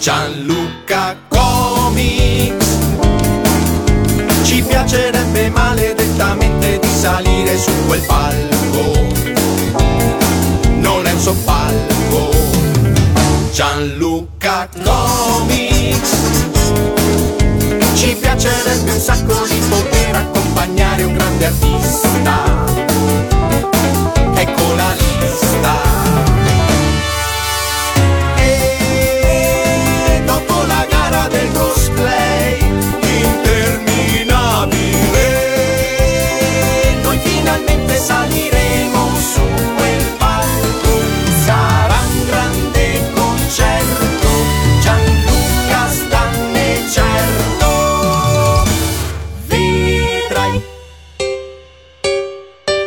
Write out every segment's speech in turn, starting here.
Gianluca Comics. Ci piacerebbe maledettamente di salire su quel palco. Non è un soppalco. Gianluca Comics. Ci piacerebbe un sacco di poter accompagnare un grande artista. Ecco la lista. Saliremo su quel palco. Sarà un grande concerto, Gianluca stanne certo. Vedrai.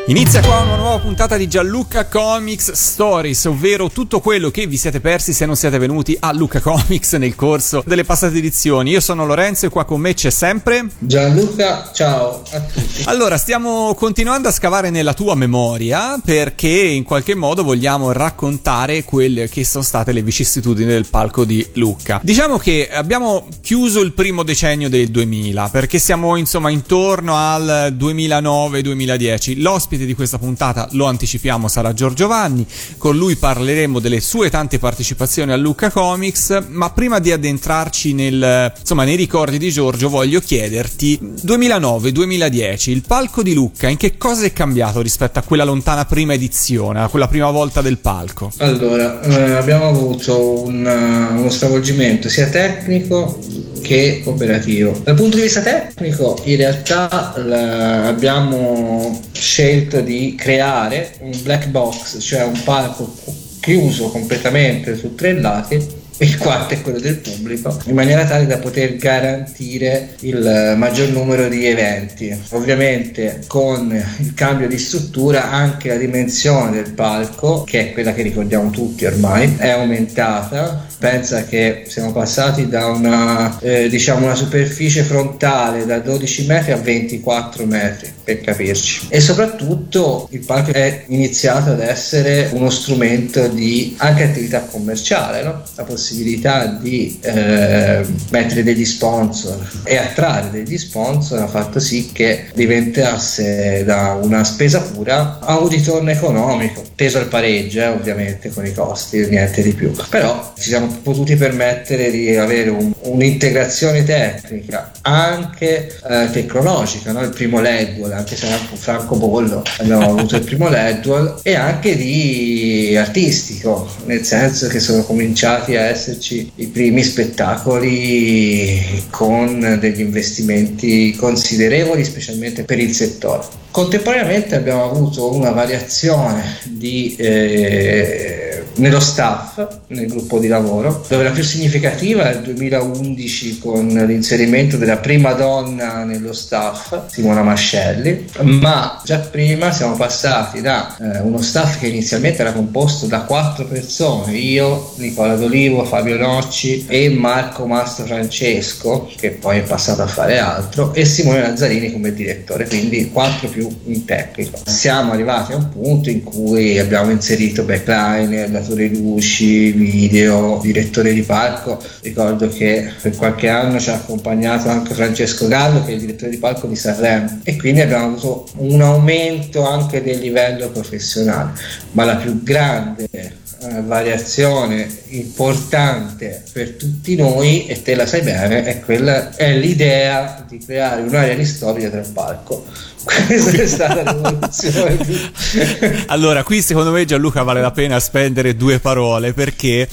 Inizia qua nuova puntata di Gianluca Comics Stories, ovvero tutto quello che vi siete persi se non siete venuti a Luca Comics nel corso delle passate edizioni. Io sono Lorenzo e qua con me c'è sempre Gianluca, ciao a tutti. Allora, stiamo continuando a scavare nella tua memoria perché in qualche modo vogliamo raccontare quelle che sono state le vicissitudini del palco di Lucca. Diciamo che abbiamo chiuso il primo decennio del 2000 perché siamo insomma intorno al 2009-2010. L'ospite di questa puntata, lo anticipiamo, sarà Giorgio Vanni. Con lui parleremo delle sue tante partecipazioni a Lucca Comics, ma prima di addentrarci nel, insomma, nei ricordi di Giorgio voglio chiederti 2009-2010, il palco di Lucca in che cosa è cambiato rispetto a quella lontana prima edizione, a quella prima volta del palco? Allora, eh, abbiamo avuto un, uh, uno stravolgimento sia tecnico che operativo. Dal punto di vista tecnico, in realtà la- abbiamo scelto di creare un black box, cioè un palco chiuso completamente su tre lati. Il quarto è quello del pubblico, in maniera tale da poter garantire il maggior numero di eventi. Ovviamente con il cambio di struttura anche la dimensione del palco, che è quella che ricordiamo tutti ormai, è aumentata. Pensa che siamo passati da una, eh, diciamo una superficie frontale da 12 metri a 24 metri, per capirci. E soprattutto il palco è iniziato ad essere uno strumento di anche attività commerciale, no? la possibilità di eh, mettere degli sponsor e attrarre degli sponsor ha fatto sì che diventasse da una spesa pura a un ritorno economico, teso al pareggio eh, ovviamente con i costi, niente di più. Però ci siamo potuti permettere di avere un- un'integrazione tecnica anche eh, tecnologica, no? il primo LED, anche se con Franco Bollo abbiamo avuto il primo LED e anche di artistico, nel senso che sono cominciati a esserci i primi spettacoli con degli investimenti considerevoli, specialmente per il settore. Contemporaneamente abbiamo avuto una variazione di, eh, nello staff, nel gruppo di lavoro, dove la più significativa è il 2011 con l'inserimento della prima donna nello staff, Simona Mascelli, ma già prima siamo passati da eh, uno staff che inizialmente era composto da quattro persone, io, Nicola D'Olivo, Fabio Nocci e Marco Mastro Francesco, che poi è passato a fare altro, e Simone Lazzarini come direttore, quindi quattro più in tecnico. Siamo arrivati a un punto in cui abbiamo inserito backliner, datore luci, video, direttore di palco. Ricordo che per qualche anno ci ha accompagnato anche Francesco Gallo, che è il direttore di palco di Sanremo, e quindi abbiamo avuto un aumento anche del livello professionale. Ma la più grande eh, variazione importante per tutti noi, e te la sai bene, è, quella, è l'idea di creare un'area ristorica del palco. Questa è stata l'evoluzione. Allora, qui secondo me Gianluca vale la pena spendere due parole perché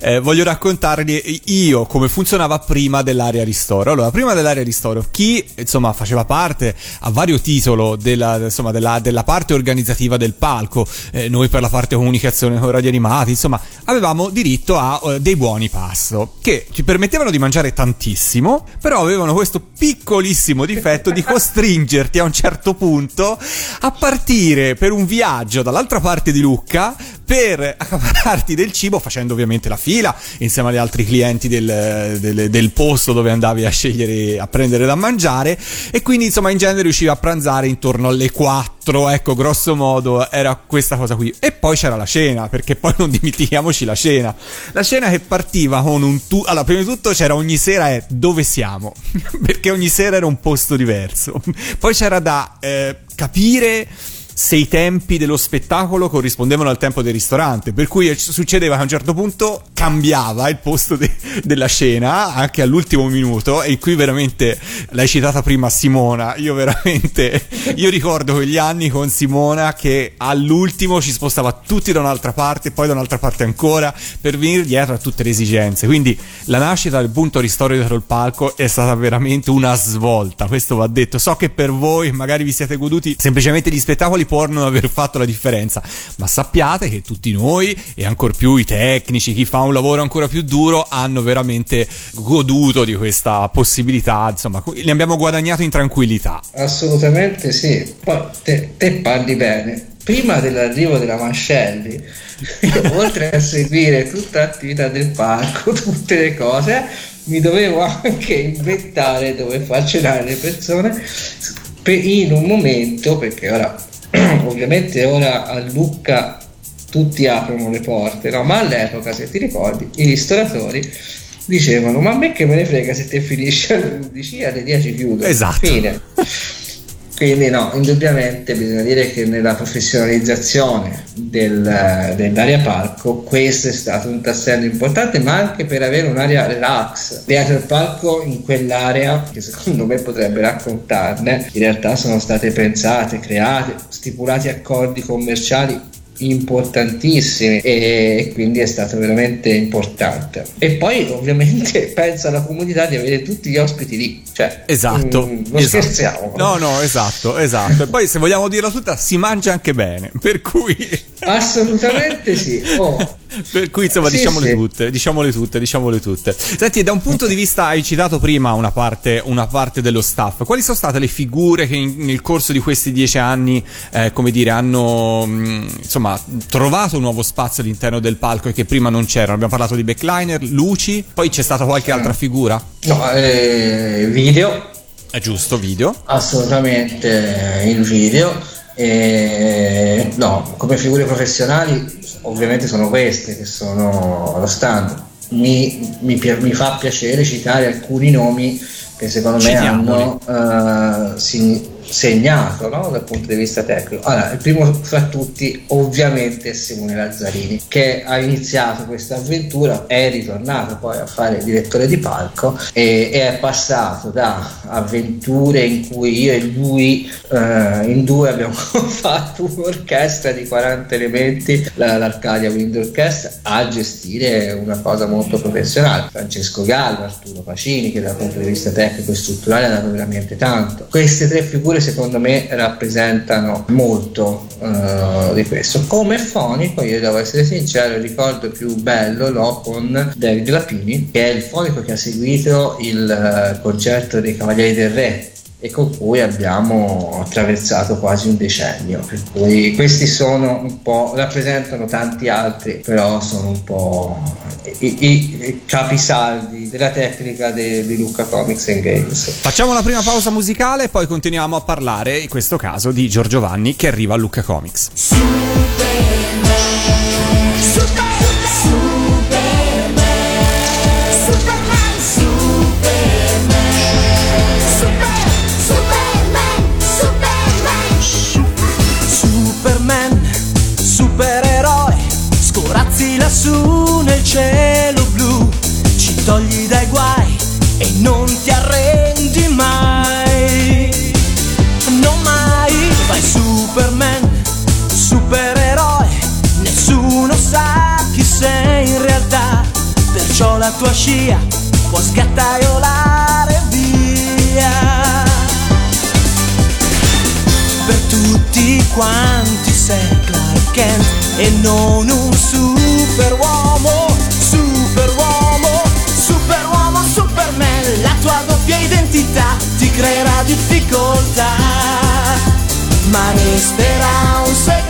eh, voglio raccontarvi io come funzionava prima dell'area ristoro. Allora, prima dell'area ristoro, chi insomma faceva parte a vario titolo della, insomma, della, della parte organizzativa del palco, eh, noi per la parte comunicazione con radio animati, insomma, avevamo diritto a eh, dei buoni pasto che ci permettevano di mangiare tantissimo, però avevano questo piccolissimo difetto di costringerti a un certo punto a partire per un viaggio dall'altra parte di Lucca per accaparrarti del cibo facendo ovviamente la fila insieme agli altri clienti del, del, del, posto dove andavi a scegliere a prendere da mangiare. E quindi insomma in genere riuscivi a pranzare intorno alle 4 ecco grosso modo era questa cosa qui. E poi c'era la cena perché poi non dimentichiamoci la cena. La cena che partiva con un tu allora prima di tutto c'era ogni sera è dove siamo perché ogni sera era un posto diverso. Poi c'era da eh, capire se i tempi dello spettacolo corrispondevano al tempo del ristorante, per cui succedeva che a un certo punto cambiava il posto de- della scena anche all'ultimo minuto e qui veramente l'hai citata prima Simona, io veramente io ricordo quegli anni con Simona che all'ultimo ci spostava tutti da un'altra parte poi da un'altra parte ancora per venire dietro a tutte le esigenze, quindi la nascita del punto ristorico dietro il palco è stata veramente una svolta, questo va detto, so che per voi magari vi siete goduti semplicemente gli spettacoli può non aver fatto la differenza, ma sappiate che tutti noi e ancor più i tecnici, chi fa un lavoro ancora più duro, hanno veramente goduto di questa possibilità, insomma, ne abbiamo guadagnato in tranquillità. Assolutamente sì, te, te parli bene. Prima dell'arrivo della Mascelli, oltre a seguire tutta l'attività del parco, tutte le cose, mi dovevo anche inventare dove far cenare le persone in un momento, perché ora ovviamente ora a Lucca tutti aprono le porte, no? ma all'epoca, se ti ricordi, i ristoratori dicevano: Ma a me che me ne frega se te finisci alle 11 alle 10 chiudo. Esatto. Fine. Quindi no, indubbiamente bisogna dire che nella professionalizzazione del, dell'area parco questo è stato un tassello importante, ma anche per avere un'area relax. Dietro il palco in quell'area, che secondo me potrebbe raccontarne, in realtà sono state pensate, create, stipulati accordi commerciali importantissimi e quindi è stato veramente importante e poi ovviamente pensa alla comunità di avere tutti gli ospiti lì cioè esatto, mh, non esatto. scherziamo no no esatto esatto e poi se vogliamo dirla tutta si mangia anche bene per cui assolutamente sì oh. per cui insomma sì, diciamole sì. tutte diciamole tutte diciamole tutte senti da un punto di vista hai citato prima una parte, una parte dello staff quali sono state le figure che in, nel corso di questi dieci anni eh, come dire hanno mh, insomma insomma trovato un nuovo spazio all'interno del palco e che prima non c'era. Abbiamo parlato di backliner, luci, poi c'è stata qualche altra figura? No, eh, video. È giusto, video? Assolutamente il video. E, no, come figure professionali ovviamente sono queste che sono allo stand. Mi, mi, mi fa piacere citare alcuni nomi che secondo me hanno uh, si, segnato no? dal punto di vista tecnico. Allora, il primo fra tutti ovviamente è Simone Lazzarini che ha iniziato questa avventura, è ritornato poi a fare direttore di palco e, e è passato da avventure in cui io e lui eh, in due abbiamo fatto un'orchestra di 40 elementi, la, l'Arcadia Wind Orchestra, a gestire una cosa molto professionale. Francesco Gallo, Arturo Pacini che dal punto di vista tecnico e strutturale ha dato veramente tanto. Queste tre figure figure secondo me rappresentano molto uh, di questo. Come fonico, io devo essere sincero, ricordo più bello l'ho con David Lapini, che è il fonico che ha seguito il uh, concerto dei Cavalieri del Re e con cui abbiamo attraversato quasi un decennio. Per cui questi sono un po', rappresentano tanti altri, però sono un po' i, i, i capisaldi della tecnica di, di Lucca Comics and Games. Facciamo una prima pausa musicale e poi continuiamo a parlare, in questo caso, di Giorgio Vanni che arriva a Lucca Comics. Super, lassù nel cielo blu, ci togli dai guai e non ti arrendi mai. Non mai, fai Superman, supereroe, nessuno sa chi sei in realtà, perciò la tua scia può sgattaiolare via. Per tutti quanti sei Clark Kent e non un superuomo, superuomo, superuomo, superman. La tua doppia identità ti creerà difficoltà, ma resterà un segreto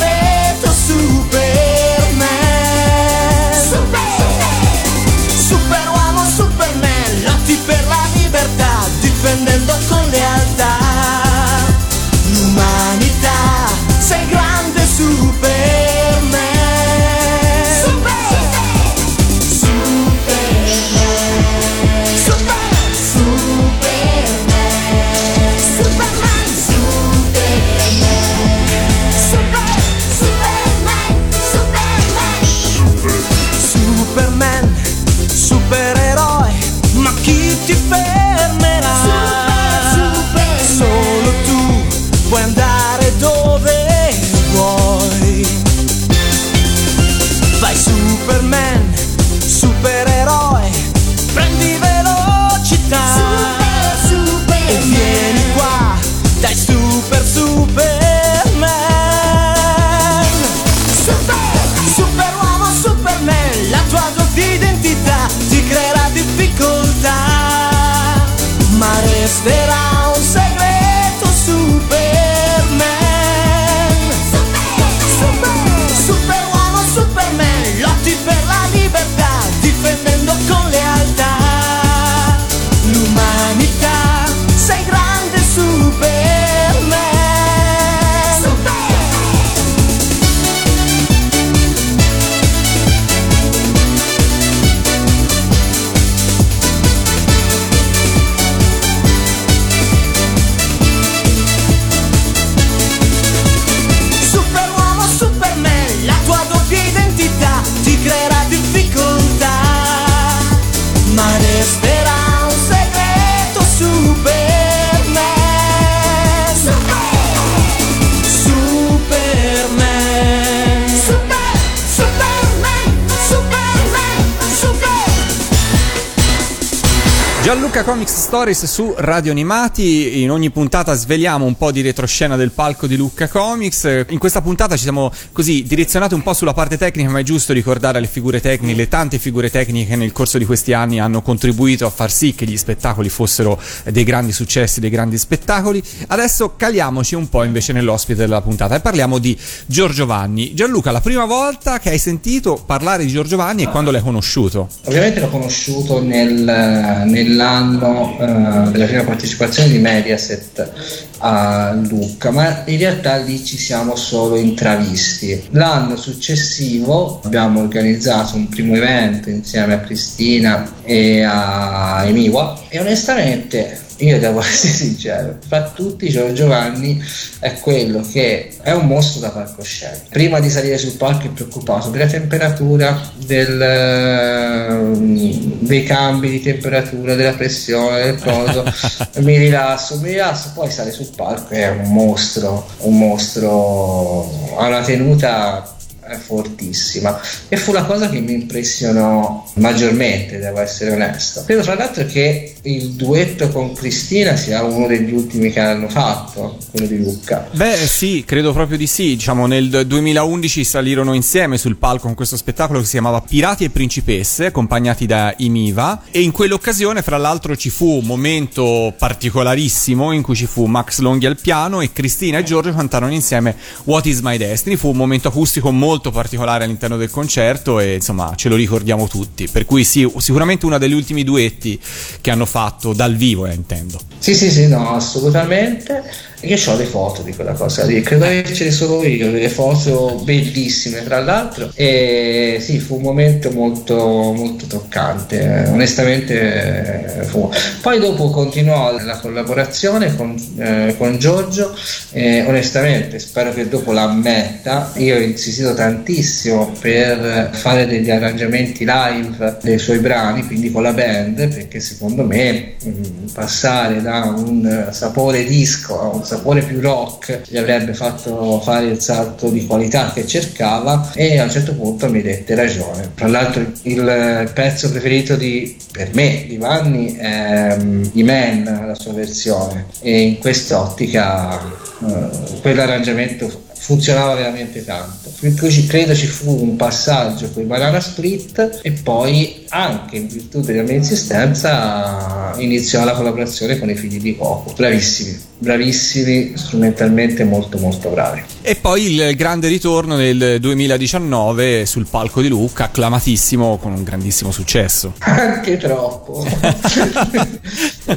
Stories su Radio Animati, in ogni puntata sveliamo un po' di retroscena del palco di Lucca Comics, in questa puntata ci siamo così direzionati un po' sulla parte tecnica, ma è giusto ricordare le figure tecniche, le tante figure tecniche che nel corso di questi anni hanno contribuito a far sì che gli spettacoli fossero dei grandi successi, dei grandi spettacoli. Adesso caliamoci un po' invece nell'ospite della puntata e parliamo di Giorgio Vanni. Gianluca, la prima volta che hai sentito parlare di Giorgio Vanni è quando l'hai conosciuto? Ovviamente l'ho conosciuto nel- nell'anno eh, della prima partecipazione di Mediaset a Lucca, ma in realtà lì ci siamo solo intravisti. L'anno successivo abbiamo organizzato un primo evento insieme a Cristina e a Emiwa e onestamente io devo essere sincero, fra tutti Giorgio Giovanni è quello che è un mostro da palcoscenico. Prima di salire sul palco è preoccupato della temperatura, del, ehm, dei cambi di temperatura, della pressione, del coso. mi rilasso, mi rilasso, poi sale sul palco è un mostro, un mostro, ha una tenuta è fortissima e fu la cosa che mi impressionò maggiormente devo essere onesto credo tra l'altro che il duetto con Cristina sia uno degli ultimi che hanno fatto quello di Lucca. Beh sì, credo proprio di sì, diciamo nel 2011 salirono insieme sul palco con questo spettacolo che si chiamava Pirati e Principesse, accompagnati da Imiva. E in quell'occasione fra l'altro ci fu un momento particolarissimo in cui ci fu Max Longhi al piano e Cristina e Giorgio cantarono insieme What is my destiny, fu un momento acustico molto particolare all'interno del concerto e insomma ce lo ricordiamo tutti, per cui sì, sicuramente uno degli ultimi duetti che hanno fatto dal vivo, eh, intendo. sì sì sì no assolutamente io ho le foto di quella cosa lì? Credo di avercele solo io delle foto bellissime tra l'altro. E sì fu un momento molto molto toccante eh, onestamente eh, fu. Poi dopo continuò la collaborazione con, eh, con Giorgio e onestamente spero che dopo l'ammetta io ho insistito tantissimo per fare degli arrangiamenti live dei suoi brani quindi con la band perché secondo me mh, passare da un sapore disco a un sapore più rock gli avrebbe fatto fare il salto di qualità che cercava e a un certo punto mi dette ragione. Tra l'altro il pezzo preferito di, per me di Vanni è um, I Man la sua versione. E in quest'ottica uh, quell'arrangiamento funzionava veramente tanto. Per cui ci- credo ci fu un passaggio con i Banana Split e poi anche in virtù della mia insistenza iniziò la collaborazione con i figli di Coco. Bravissimi, bravissimi, strumentalmente molto molto bravi. E poi il grande ritorno nel 2019 sul palco di Lucca, acclamatissimo con un grandissimo successo. Anche troppo,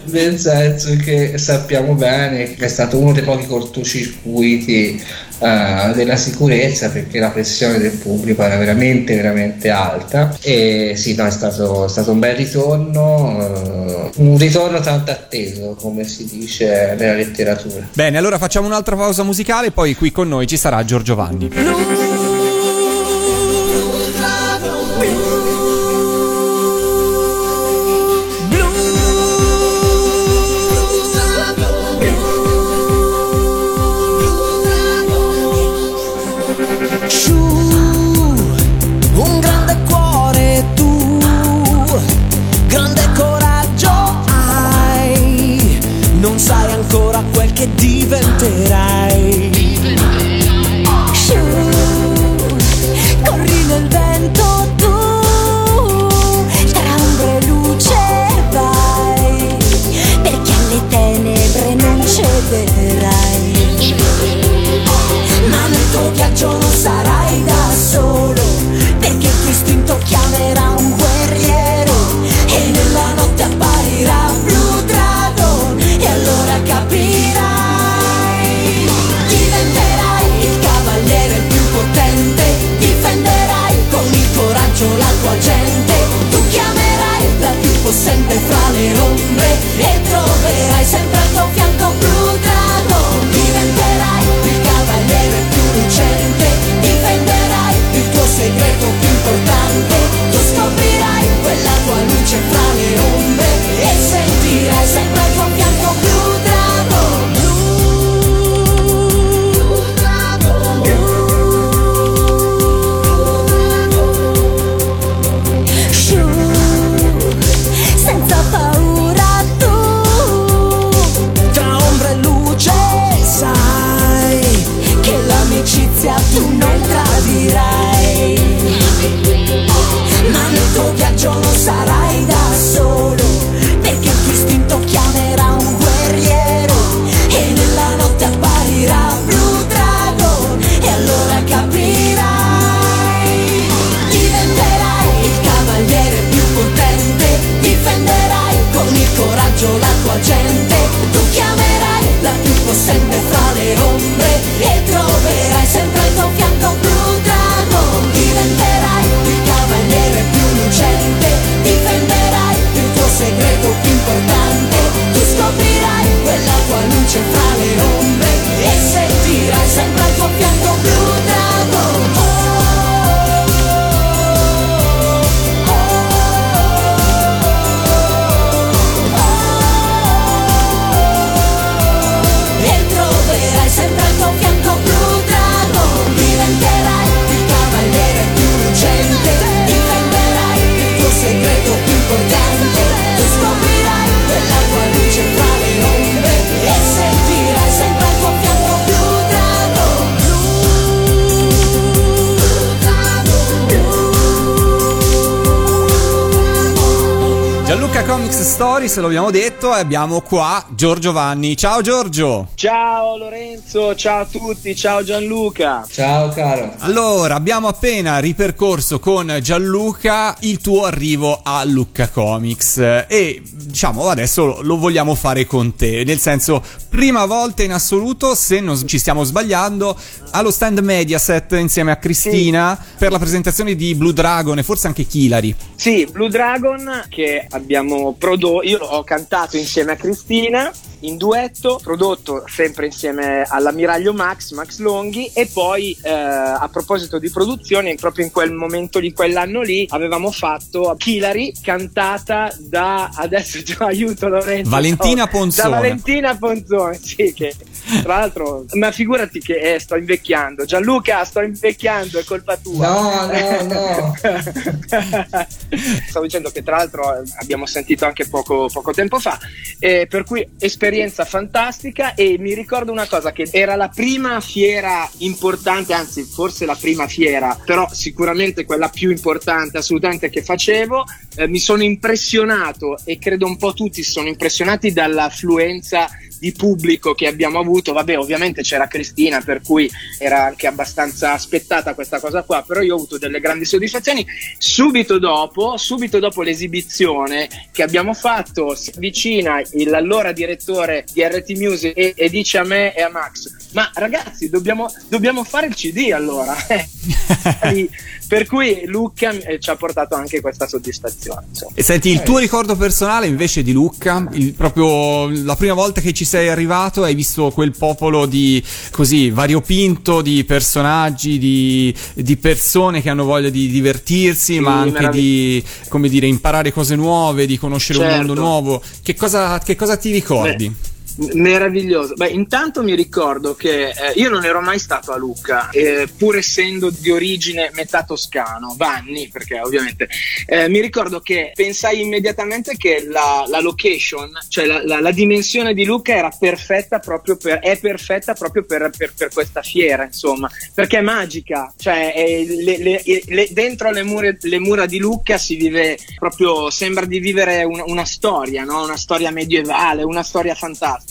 nel senso che sappiamo bene che è stato uno dei pochi cortocircuiti eh, della sicurezza perché la pressione del pubblico era veramente veramente alta e sì, no, è stato, è stato un bel ritorno, eh, un ritorno tanto atteso come si dice nella letteratura. Bene, allora facciamo un'altra pausa musicale, poi qui con noi ci sarà Giorgio Vanni. Comics Stories, lo abbiamo detto, e abbiamo qua Giorgio Vanni. Ciao Giorgio! Ciao Lorenzo, ciao a tutti, ciao Gianluca. Ciao caro. Allora, abbiamo appena ripercorso con Gianluca il tuo arrivo a Lucca Comics e diciamo adesso lo, vogliamo fare con te, nel senso prima volta in assoluto, se non ci stiamo sbagliando, allo stand Mediaset insieme a Cristina per la presentazione di Blue Dragon e forse anche Kilari. Sì, Blue Dragon che abbiamo prodotto, io ho cantato insieme a Cristina in duetto, prodotto sempre insieme all'ammiraglio Max, Max Longhi e poi eh, a proposito di produzione, proprio in quel momento di quell'anno lì avevamo fatto Kilari cantata da, adesso ti aiuto Lorenzo, Valentina Ponzone. Da Valentina Ponzone, sì, che tra l'altro, ma figurati che eh, sto invecchiando, Gianluca sto invecchiando, è colpa tua. No, no, no. Stavo dicendo che tra l'altro abbiamo sentito anche poco, poco tempo fa, eh, per cui esperienza fantastica e mi ricordo una cosa che era la prima fiera importante, anzi forse la prima fiera, però sicuramente quella più importante assolutamente che facevo, eh, mi sono impressionato e credo un po' tutti sono impressionati dall'affluenza di pubblico che abbiamo avuto. Vabbè, ovviamente c'era Cristina, per cui era anche abbastanza aspettata questa cosa qua, però io ho avuto delle grandi soddisfazioni. Subito dopo, subito dopo l'esibizione che abbiamo fatto, si avvicina l'allora direttore di RT Music e, e dice a me e a Max: Ma ragazzi, dobbiamo, dobbiamo fare il CD allora. Per cui Luca eh, ci ha portato anche questa soddisfazione. insomma. E senti, il tuo ricordo personale invece di Lucca, il- proprio la prima volta che ci sei arrivato hai visto quel popolo di così variopinto di personaggi, di, di persone che hanno voglia di divertirsi, Sì, ma anche di, come dire, imparare cose nuove, di conoscere un Certo. mondo nuovo. Che cosa, che cosa ti ricordi? Beh, Meraviglioso. Beh, intanto mi ricordo che eh, io non ero mai stato a Lucca, eh, pur essendo di origine metà toscano, Vanni, perché ovviamente eh, mi ricordo che pensai immediatamente che la, la location, cioè la, la- la dimensione di Lucca era perfetta proprio per, è perfetta proprio per, per- per questa fiera, insomma, perché è magica, cioè è- le- le- le- dentro le mura, le mura di Lucca si vive proprio, sembra di vivere una, una storia, no? una storia medievale, una storia fantastica.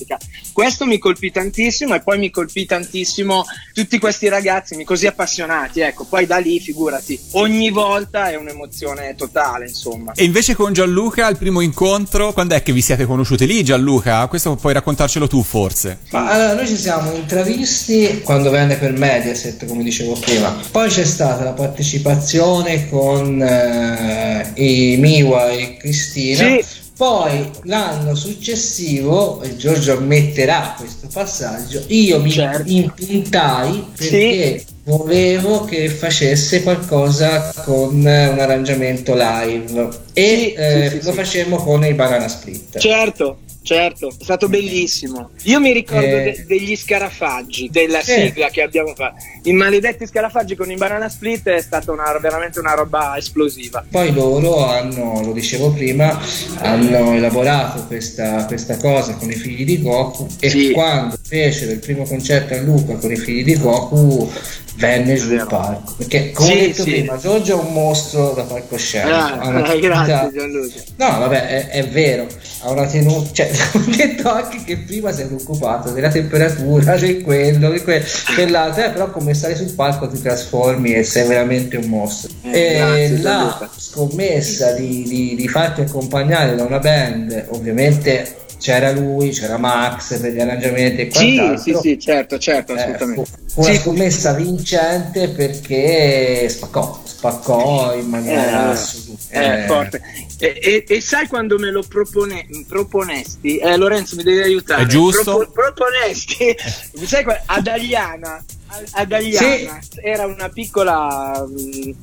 Questo mi colpì tantissimo e poi mi colpì tantissimo tutti questi ragazzi così appassionati, ecco, poi da lì figurati, ogni volta è un'emozione totale, insomma. E invece con Gianluca, il primo incontro, quando è che vi siete conosciuti lì, Gianluca? Questo puoi raccontarcelo tu, forse. Ma allora noi ci siamo intravisti quando venne per Mediaset, come dicevo prima. Poi c'è stata la partecipazione con eh, i Miwa e Cristina. Sì. Poi l'anno successivo, e Giorgio ammetterà questo passaggio, io mi Certo. impuntai perché volevo che facesse qualcosa con un arrangiamento live e Sì, eh, sì, sì, lo sì. facemmo con i Banana Split. Certo, certo, è stato bellissimo. Io mi ricordo Eh. de- degli scarafaggi, della sigla che abbiamo fatto. I maledetti scarafaggi con i banana split è stata una- veramente una roba esplosiva. Poi loro hanno, lo dicevo prima, hanno elaborato questa, questa cosa con i figli di Goku e Sì. quando fecero il primo concerto a Luca con i figli di Goku venne sul palco. Perché come Sì, detto sì. prima, Giorgio è un mostro da palcoscenico. Ah, eh, grazie Gianluca. No, vabbè, è, è vero, ha una tenuta, cioè, ho detto anche che prima sei preoccupato della temperatura, di quello, di que- quell'altro, eh, però come stai sul palco ti trasformi e sei veramente un mostro. Eh, e grazie, la Gianluca. scommessa di, di- di farti accompagnare da una band, ovviamente c'era lui, c'era Max per gli arrangiamenti e Sì, sì, quant'altro. sì, certo, certo, Eh, assolutamente. fu, fu una Sì. scommessa vincente perché spaccò, spaccò in maniera Eh, assoluta. Eh, forte. E, e- e sai quando me lo propone- proponesti? Eh, Lorenzo, mi devi aiutare. È giusto. Propo- proponesti sai, ad Agliana. Ad Agliana era una piccola,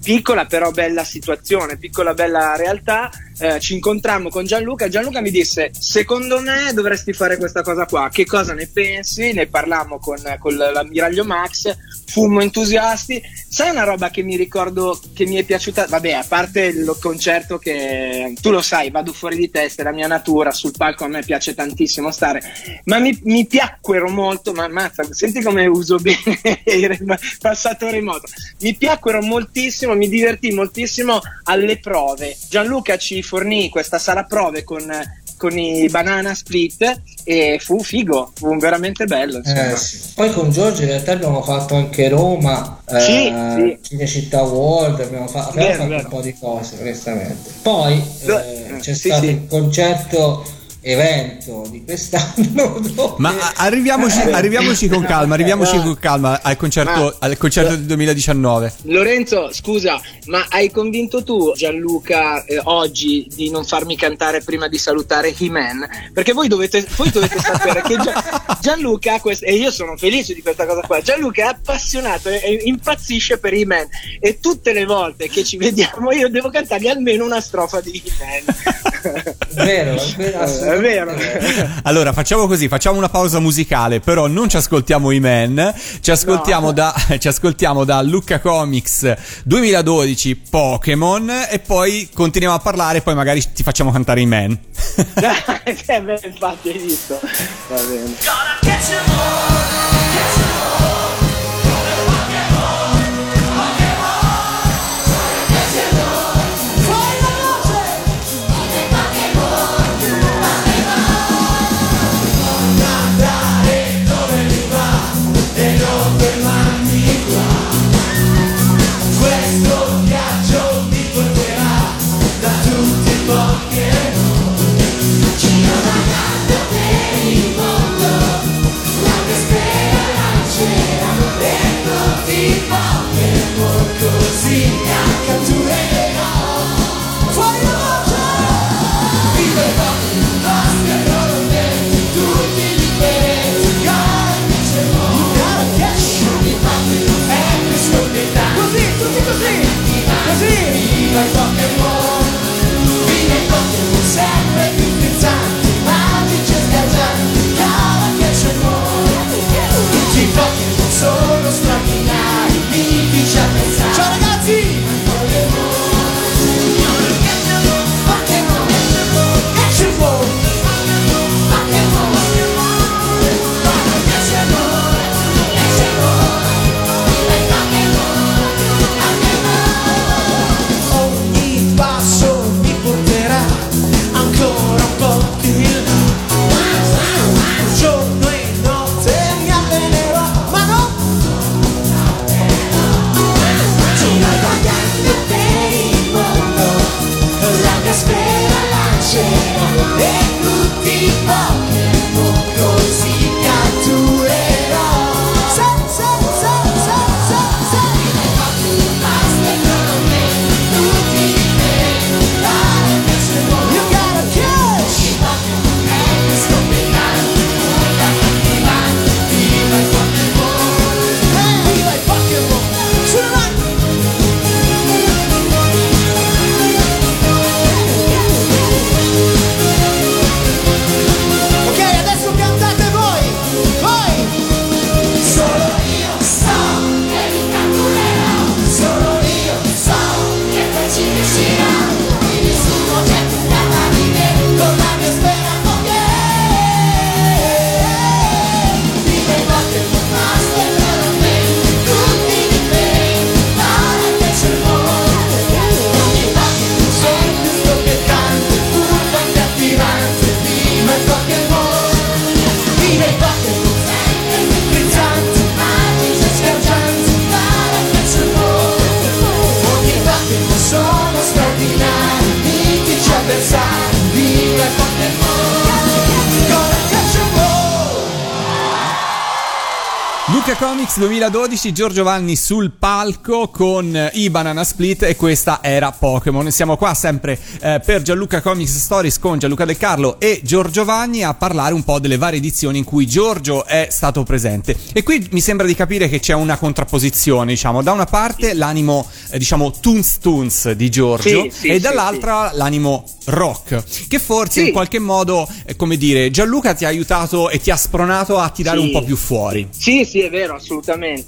piccola però bella situazione, piccola bella realtà. Eh, ci incontrammo con Gianluca. Gianluca mi disse: Secondo me dovresti fare questa cosa qua. Che cosa ne pensi? Ne parlammo con, con l'ammiraglio Max. Fummo entusiasti. Sai una roba che mi ricordo che mi è piaciuta? Vabbè, a parte il concerto che tu lo sai, vado fuori di testa, è la mia natura. Sul palco a me piace tantissimo stare, ma mi, mi piacquero molto. Ma mazza, senti come uso bene il passato remoto. Mi piacquero moltissimo, mi divertì moltissimo alle prove. Gianluca ci fornì questa sala prove con, con i banana split e fu figo, fu veramente bello. Eh, sì. Poi con Giorgio in realtà abbiamo fatto anche Roma, eh, Sì, sì. Cinecittà World, abbiamo, fa- abbiamo Vero, fatto vero. un po' di cose onestamente. Poi eh, eh, c'è stato il concerto evento di quest'anno. dove- Ma arriviamoci, Eh, arriviamoci con calma, arriviamoci con calma al concerto, ma- al concerto del 2019. Lorenzo, scusa, ma hai convinto tu Gianluca eh, oggi di non farmi cantare prima di salutare He-Man? Perché voi dovete, voi dovete sapere che Gia- Gianluca, quest- e io sono felice di questa cosa qua, Gianluca è appassionato e, e impazzisce per He-Man e tutte le volte che ci vediamo io devo cantargli almeno una strofa di He-Man. Vero, è vero, è vero. Allora, facciamo così, facciamo una pausa musicale, però non ci ascoltiamo i men, ci ascoltiamo, No. da, ci ascoltiamo da Lucca Comics 2012 Pokémon e poi continuiamo a parlare e poi magari ti facciamo cantare i men. Eh, beh, infatti hai visto. Va bene. Luca Comics 2012, Giorgio Vanni sul palco con eh, i Banana Split e questa era Pokémon. Siamo qua sempre eh, per Gianluca Comics Stories con Gianluca Del Carlo e Giorgio Vanni a parlare un po' delle varie edizioni in cui Giorgio è stato presente. E qui mi sembra di capire che c'è una contrapposizione, diciamo, da una parte l'animo, eh, diciamo, Toons Toons di Giorgio Sì, sì, e sì, dall'altra l'animo rock, che forse Sì. in qualche modo, eh, come dire, Gianluca ti ha aiutato e ti ha spronato a tirare Sì. un po' più fuori. Sì, sì, è vero, assolutamente.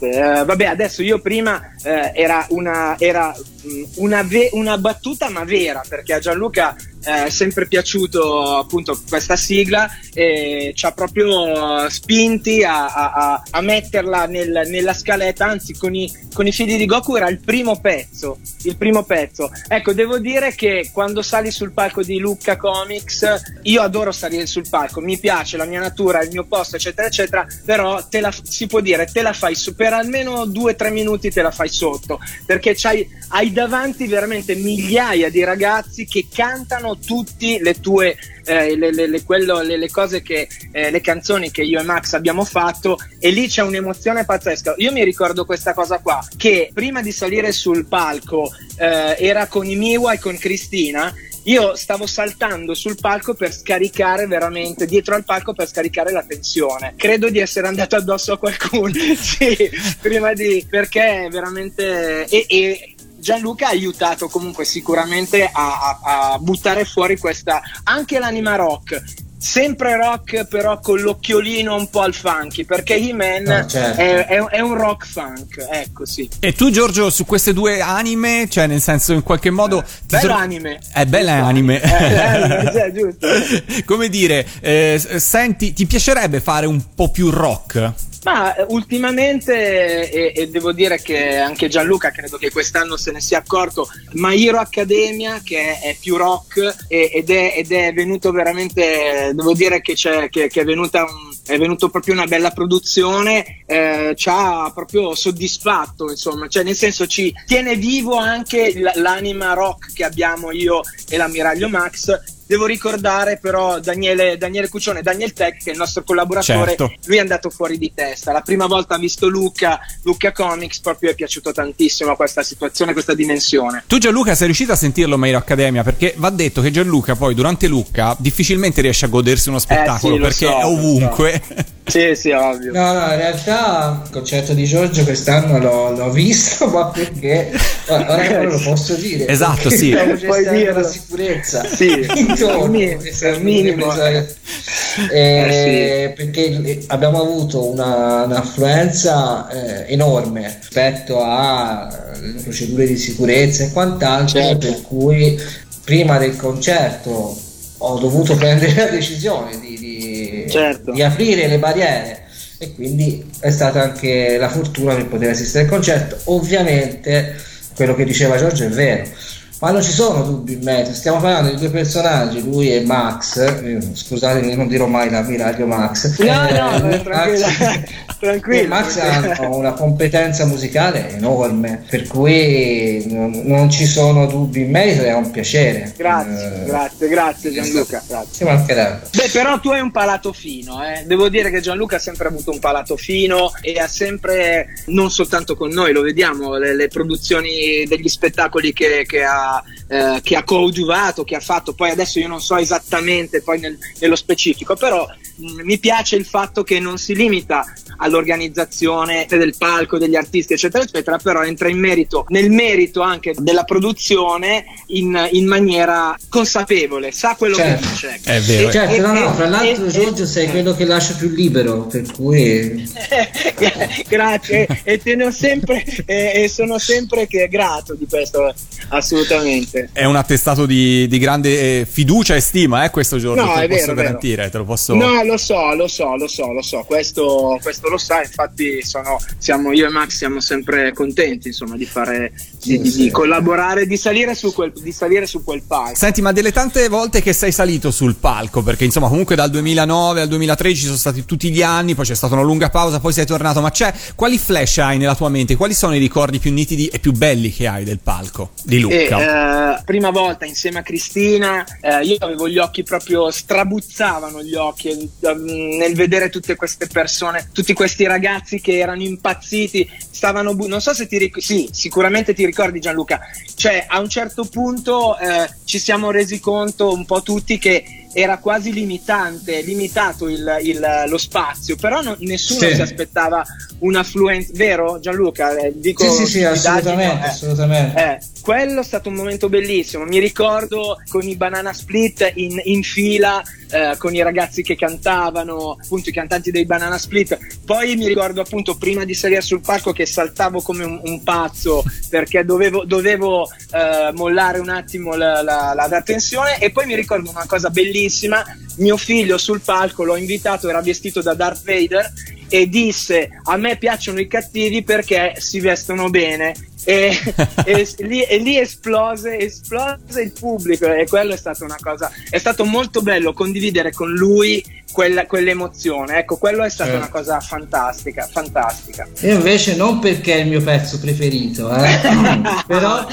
Eh, vabbè, adesso io prima eh, era, una, era mh, una, ve- una battuta ma vera, perché a Gianluca è sempre piaciuto appunto questa sigla e ci ha proprio spinti a, a- a- a metterla nel- nella scaletta, anzi con i, con i figli di Goku era il primo pezzo, il primo pezzo. Ecco, devo dire che quando sali sul palco di Lucca Comics, io adoro salire sul palco, mi piace la mia natura, il mio posto, eccetera, eccetera, però te la, si può dire, te la fai su, per almeno due o tre minuti te la fai sotto, perché c'hai, hai davanti veramente migliaia di ragazzi che cantano tutti le tue eh, le, le- le- quello- le cose che eh, le canzoni che io e Max abbiamo fatto e lì c'è un'emozione pazzesca io mi ricordo questa cosa qua che prima di salire sul palco eh, era con i Miwa e con Cristina io stavo saltando sul palco per scaricare veramente dietro al palco per scaricare la tensione. Credo di essere andato addosso a qualcuno. sì, prima di perché veramente e, e Gianluca ha aiutato comunque sicuramente a, a- a buttare fuori questa anche l'anima rock. Sempre rock, però con l'occhiolino un po' al funky, perché He-Man No, certo. è, è- è un rock funk, ecco sì. E tu Giorgio su queste due anime, cioè nel senso in qualche modo... ti Bello sor- anime. È bella Giusto. anime. Eh, anime, cioè, giusto. Come dire, eh, senti, ti piacerebbe fare un po' più rock? Ma eh, ultimamente, e, e devo dire che anche Gianluca credo che quest'anno se ne sia accorto, My Hero Academia che è, è più rock e- ed, è, ed è venuto veramente, devo dire che, che, che è, venuta un- è venuto proprio una bella produzione, eh, ci ha proprio soddisfatto, insomma, cioè nel senso ci tiene vivo anche l'anima rock che abbiamo io e l'ammiraglio Max. Devo ricordare però Daniele, Daniele Cuccione, Daniel Tech, che è il nostro collaboratore, Certo. lui è andato fuori di testa. La prima volta ha visto Luca, Luca Comics, proprio è piaciuto tantissimo questa situazione, questa dimensione. Tu Gianluca sei riuscito a sentirlo My Hero Academia? Perché va detto che Gianluca poi durante Lucca difficilmente riesce a godersi uno spettacolo Eh, lo perché so, è ovunque. Sì, sì, ovvio. No, no, in realtà il concerto di Giorgio quest'anno l'ho, l'ho visto, ma perché ora lo posso dire. Esatto, sì. puoi dirlo. una sicurezza Sì, al minimo, al minimo. una cosa- Eh, perché abbiamo avuto una, un'affluenza eh, enorme rispetto alle procedure di sicurezza e quant'altro, Certo. per cui prima del concerto ho dovuto prendere la decisione di, di- Certo. di aprire le barriere e quindi è stata anche la fortuna per poter assistere al concerto. Ovviamente quello che diceva Giorgio è vero, ma non ci sono dubbi in merito. Stiamo parlando di due personaggi, lui e Max. eh, Scusatemi, non dirò mai l'ammiraglio Max. No, Eh, no, e tranquilla, Max- tranquillo. Max hanno una competenza musicale enorme, per cui non, non ci sono dubbi in merito, è un piacere. Grazie, Eh, grazie, grazie Gianluca, grazie. Ci mancherebbe. Beh, però tu hai un palato fino, eh. devo dire che Gianluca ha sempre avuto un palato fino e ha sempre, non soltanto con noi, lo vediamo, le, le produzioni degli spettacoli che, che ha, eh, che ha coadiuvato, che ha fatto, poi adesso io non so esattamente poi nel- nello specifico, però mi piace il fatto che non si limita all'organizzazione del palco, degli artisti, eccetera, eccetera, però entra in merito, nel merito anche della produzione in, in maniera consapevole, sa quello Certo. che dice. È vero. E- Certo, e- no, no, fra l'altro e- Giorgio e- sei quello che lascia più libero, per cui Grazie, e te ne ho sempre e, e sono sempre che grato di questo, assolutamente. È un attestato di, di grande eh, fiducia e stima, eh, questo giorno, No, te lo posso vero. garantire, te lo posso... No, lo so, lo so, lo so, lo so, questo, questo lo sa, infatti sono, siamo, io e Max siamo sempre contenti insomma, di fare, di, di- di collaborare, di salire, su quel, di salire su quel palco. Senti, ma delle tante volte che sei salito sul palco, perché insomma comunque dal 2009 al 2013 sono stati tutti gli anni, poi c'è stata una lunga pausa, poi sei tornato, ma c'è quali flash hai nella tua mente? Quali sono i ricordi più nitidi e più belli che hai del palco di E, Luca? eh, prima volta insieme a Cristina, eh, io avevo gli occhi proprio strabuzzavano gli occhi eh, nel vedere tutte queste persone, tutti questi ragazzi che erano impazziti, stavano bu- non so se ti ricordi, sì, sicuramente ti ricordi Gianluca, cioè a un certo punto eh, ci siamo resi conto un po' tutti che era quasi limitante, limitato il- il- lo spazio, però no- nessuno Sì. si aspettava un'affluenza, vero Gianluca? Eh, dico Sì, sì, sì, assolutamente, eh. assolutamente. Eh, quello è stato un momento bellissimo. Mi ricordo con i Banana Split in, in fila, eh, con i ragazzi che cantavano, appunto i cantanti dei Banana Split. Poi mi ricordo appunto prima di salire sul palco che saltavo come un, un pazzo perché dovevo, dovevo eh, mollare un attimo la, la, la- la tensione. E poi mi ricordo una cosa bellissima: mio figlio sul palco l'ho invitato, era vestito da Darth Vader e disse a me piacciono i cattivi perché si vestono bene. E, e lì, e lì esplose, esplose il pubblico e quello è stata una cosa è stato molto bello condividere con lui quella, quell'emozione. Ecco quello è stata Certo. una cosa fantastica fantastica. Io invece non perché è il mio pezzo preferito, eh, però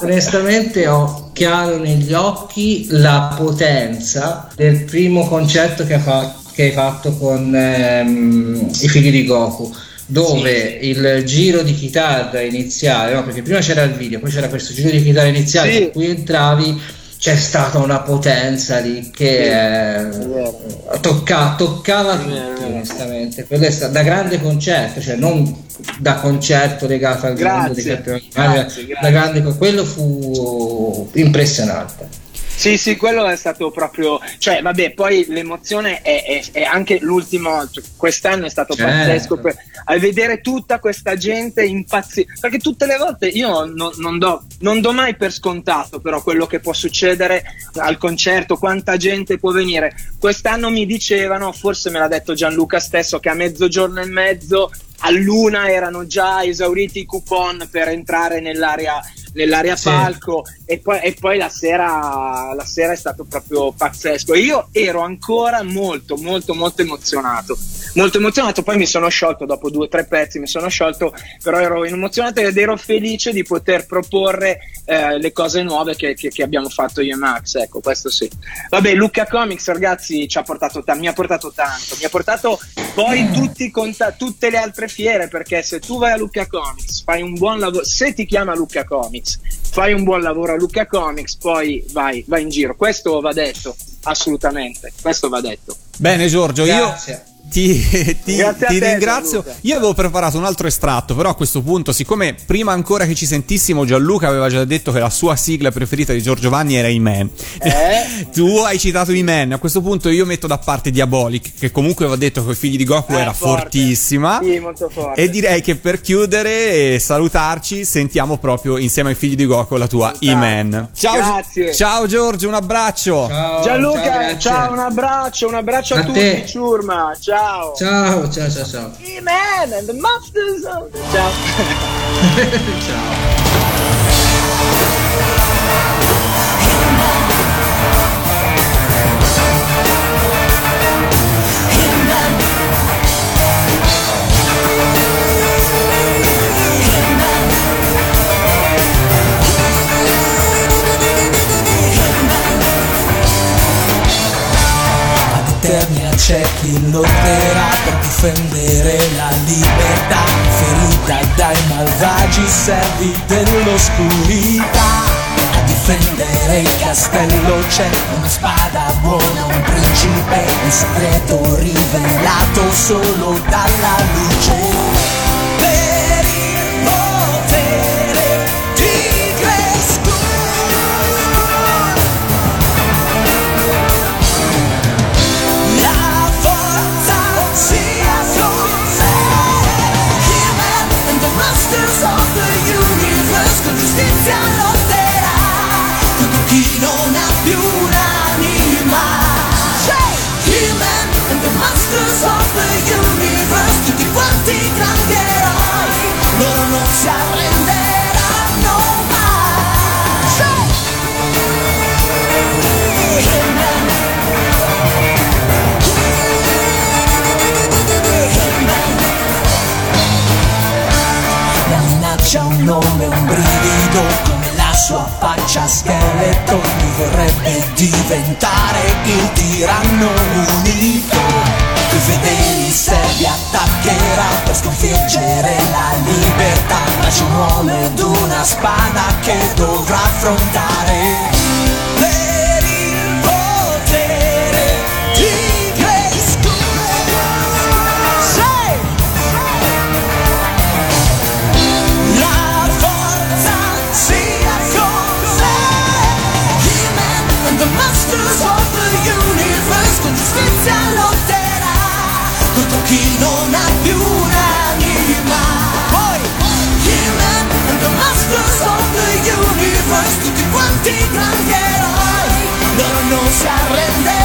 onestamente ho chiaro negli occhi la potenza del primo concerto che, ha fa- che hai fatto con ehm, i figli di Goku dove il giro di chitarra iniziale no? perché prima c'era il video poi c'era questo giro di chitarra iniziale Sì. in cui entravi c'è stata una potenza lì che eh, vero. tocca- toccava tutti onestamente quello è stato da grande concerto cioè non da concerto legato al mondo dei animati, grazie. da grande quello fu impressionante Sì, sì, quello è stato proprio, cioè, vabbè, poi l'emozione è, è- è anche l'ultimo, cioè, quest'anno è stato Certo. pazzesco per, a vedere tutta questa gente impazzire, perché tutte le volte io non, non do, non do mai per scontato però quello che può succedere al concerto, quanta gente può venire. Quest'anno mi dicevano, forse me l'ha detto Gianluca stesso, che a mezzogiorno e mezzo all'una erano già esauriti i coupon per entrare nell'area, nell'area Sì. palco e poi, e poi la, sera, la sera è stato proprio pazzesco. Io ero ancora molto, molto, molto emozionato. Molto emozionato, poi mi sono sciolto dopo due o tre pezzi, mi sono sciolto, però ero emozionato ed ero felice di poter proporre eh, le cose nuove che, che- che abbiamo fatto io e Max. Ecco, questo sì. Vabbè, Luca Comics, ragazzi, ci ha portato ta- mi ha portato tanto. Mi ha portato poi conta- tutte le altre fiere, perché se tu vai a Luca Comics, fai un buon lavoro, se ti chiama Luca Comics, fai un buon lavoro a Luca Comics, poi vai, vai in giro. Questo va detto, assolutamente. Questo va detto. Bene Giorgio, grazie io ti, ti- ti te, ringrazio. Gianluca. Io avevo preparato un altro estratto, però a questo punto, siccome prima ancora che ci sentissimo Gianluca aveva già detto che la sua sigla preferita di Giorgio Vanni era I-Man. Eh? tu hai citato I-Man, a questo punto io metto da parte Diabolic, che comunque aveva detto che i figli di Goku Eh, era forte. fortissima. Sì, molto forte. E direi che per chiudere e salutarci, sentiamo proprio insieme ai figli di Goku la tua I-Man. Ciao, Grazie. ciao Giorgio, un abbraccio. ciao Gianluca, grazie. ciao, un abbraccio, un abbraccio a, A tutti, te. ciurma, ciao. Ciao. Ciao ciao ciao He-Man and the Masters of the... Ciao. ciao. Ad eternia c'è chi lotterà per difendere la libertà. Ferita dai malvagi servi dell'oscurità. A difendere il castello c'è una spada buona, un principe Un segreto rivelato solo dalla luce afrontar. The Universe Tutti quanti grandi